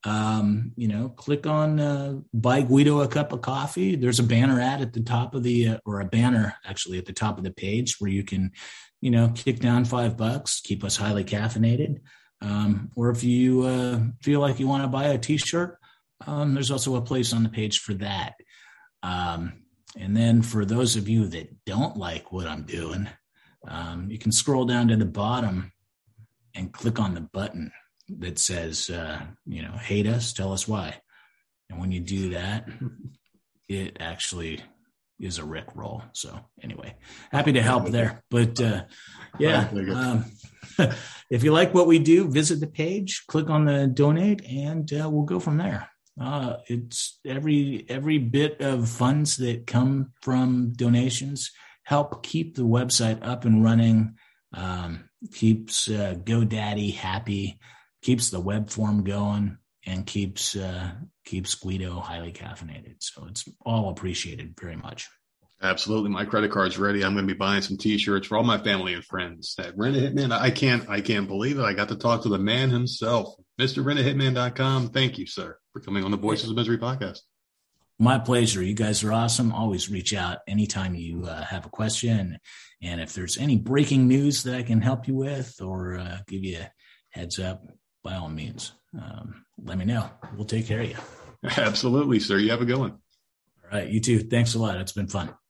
Um, you know, click on uh, buy Guido a cup of coffee. There's a banner ad at the top of the uh, or a banner actually at the top of the page where you can, you know, kick down five bucks, keep us highly caffeinated. Um, or if you uh, feel like you want to buy a T-shirt, um, there's also a place on the page for that. Um, and then for those of you that don't like what I'm doing, um, you can scroll down to the bottom and click on the button that says, uh, you know, hate us, tell us why. And when you do that, it actually is a Rick roll. So anyway, happy to help there. But uh, yeah, um, if you like what we do, visit the page, click on the donate, and uh, we'll go from there. Uh, it's every every bit of funds that come from donations help keep the website up and running. Um, keeps uh, GoDaddy happy, keeps the web form going, and keeps uh, keeps Guido highly caffeinated. So it's all appreciated very much. Absolutely, my credit card's ready. I'm going to be buying some T-shirts for all my family and friends. That Rent a Hitman, I can't, I can't believe it. I got to talk to the man himself, Mr. RentAHitman.com. Thank you, sir for coming on the Voices of Misery podcast. My pleasure. You guys are awesome. Always reach out anytime you uh, have a question. And if there's any breaking news that I can help you with or uh, give you a heads up, by all means, um, let me know. We'll take care of you. Absolutely, sir. You have a good one. All right. You too. Thanks a lot. It's been fun.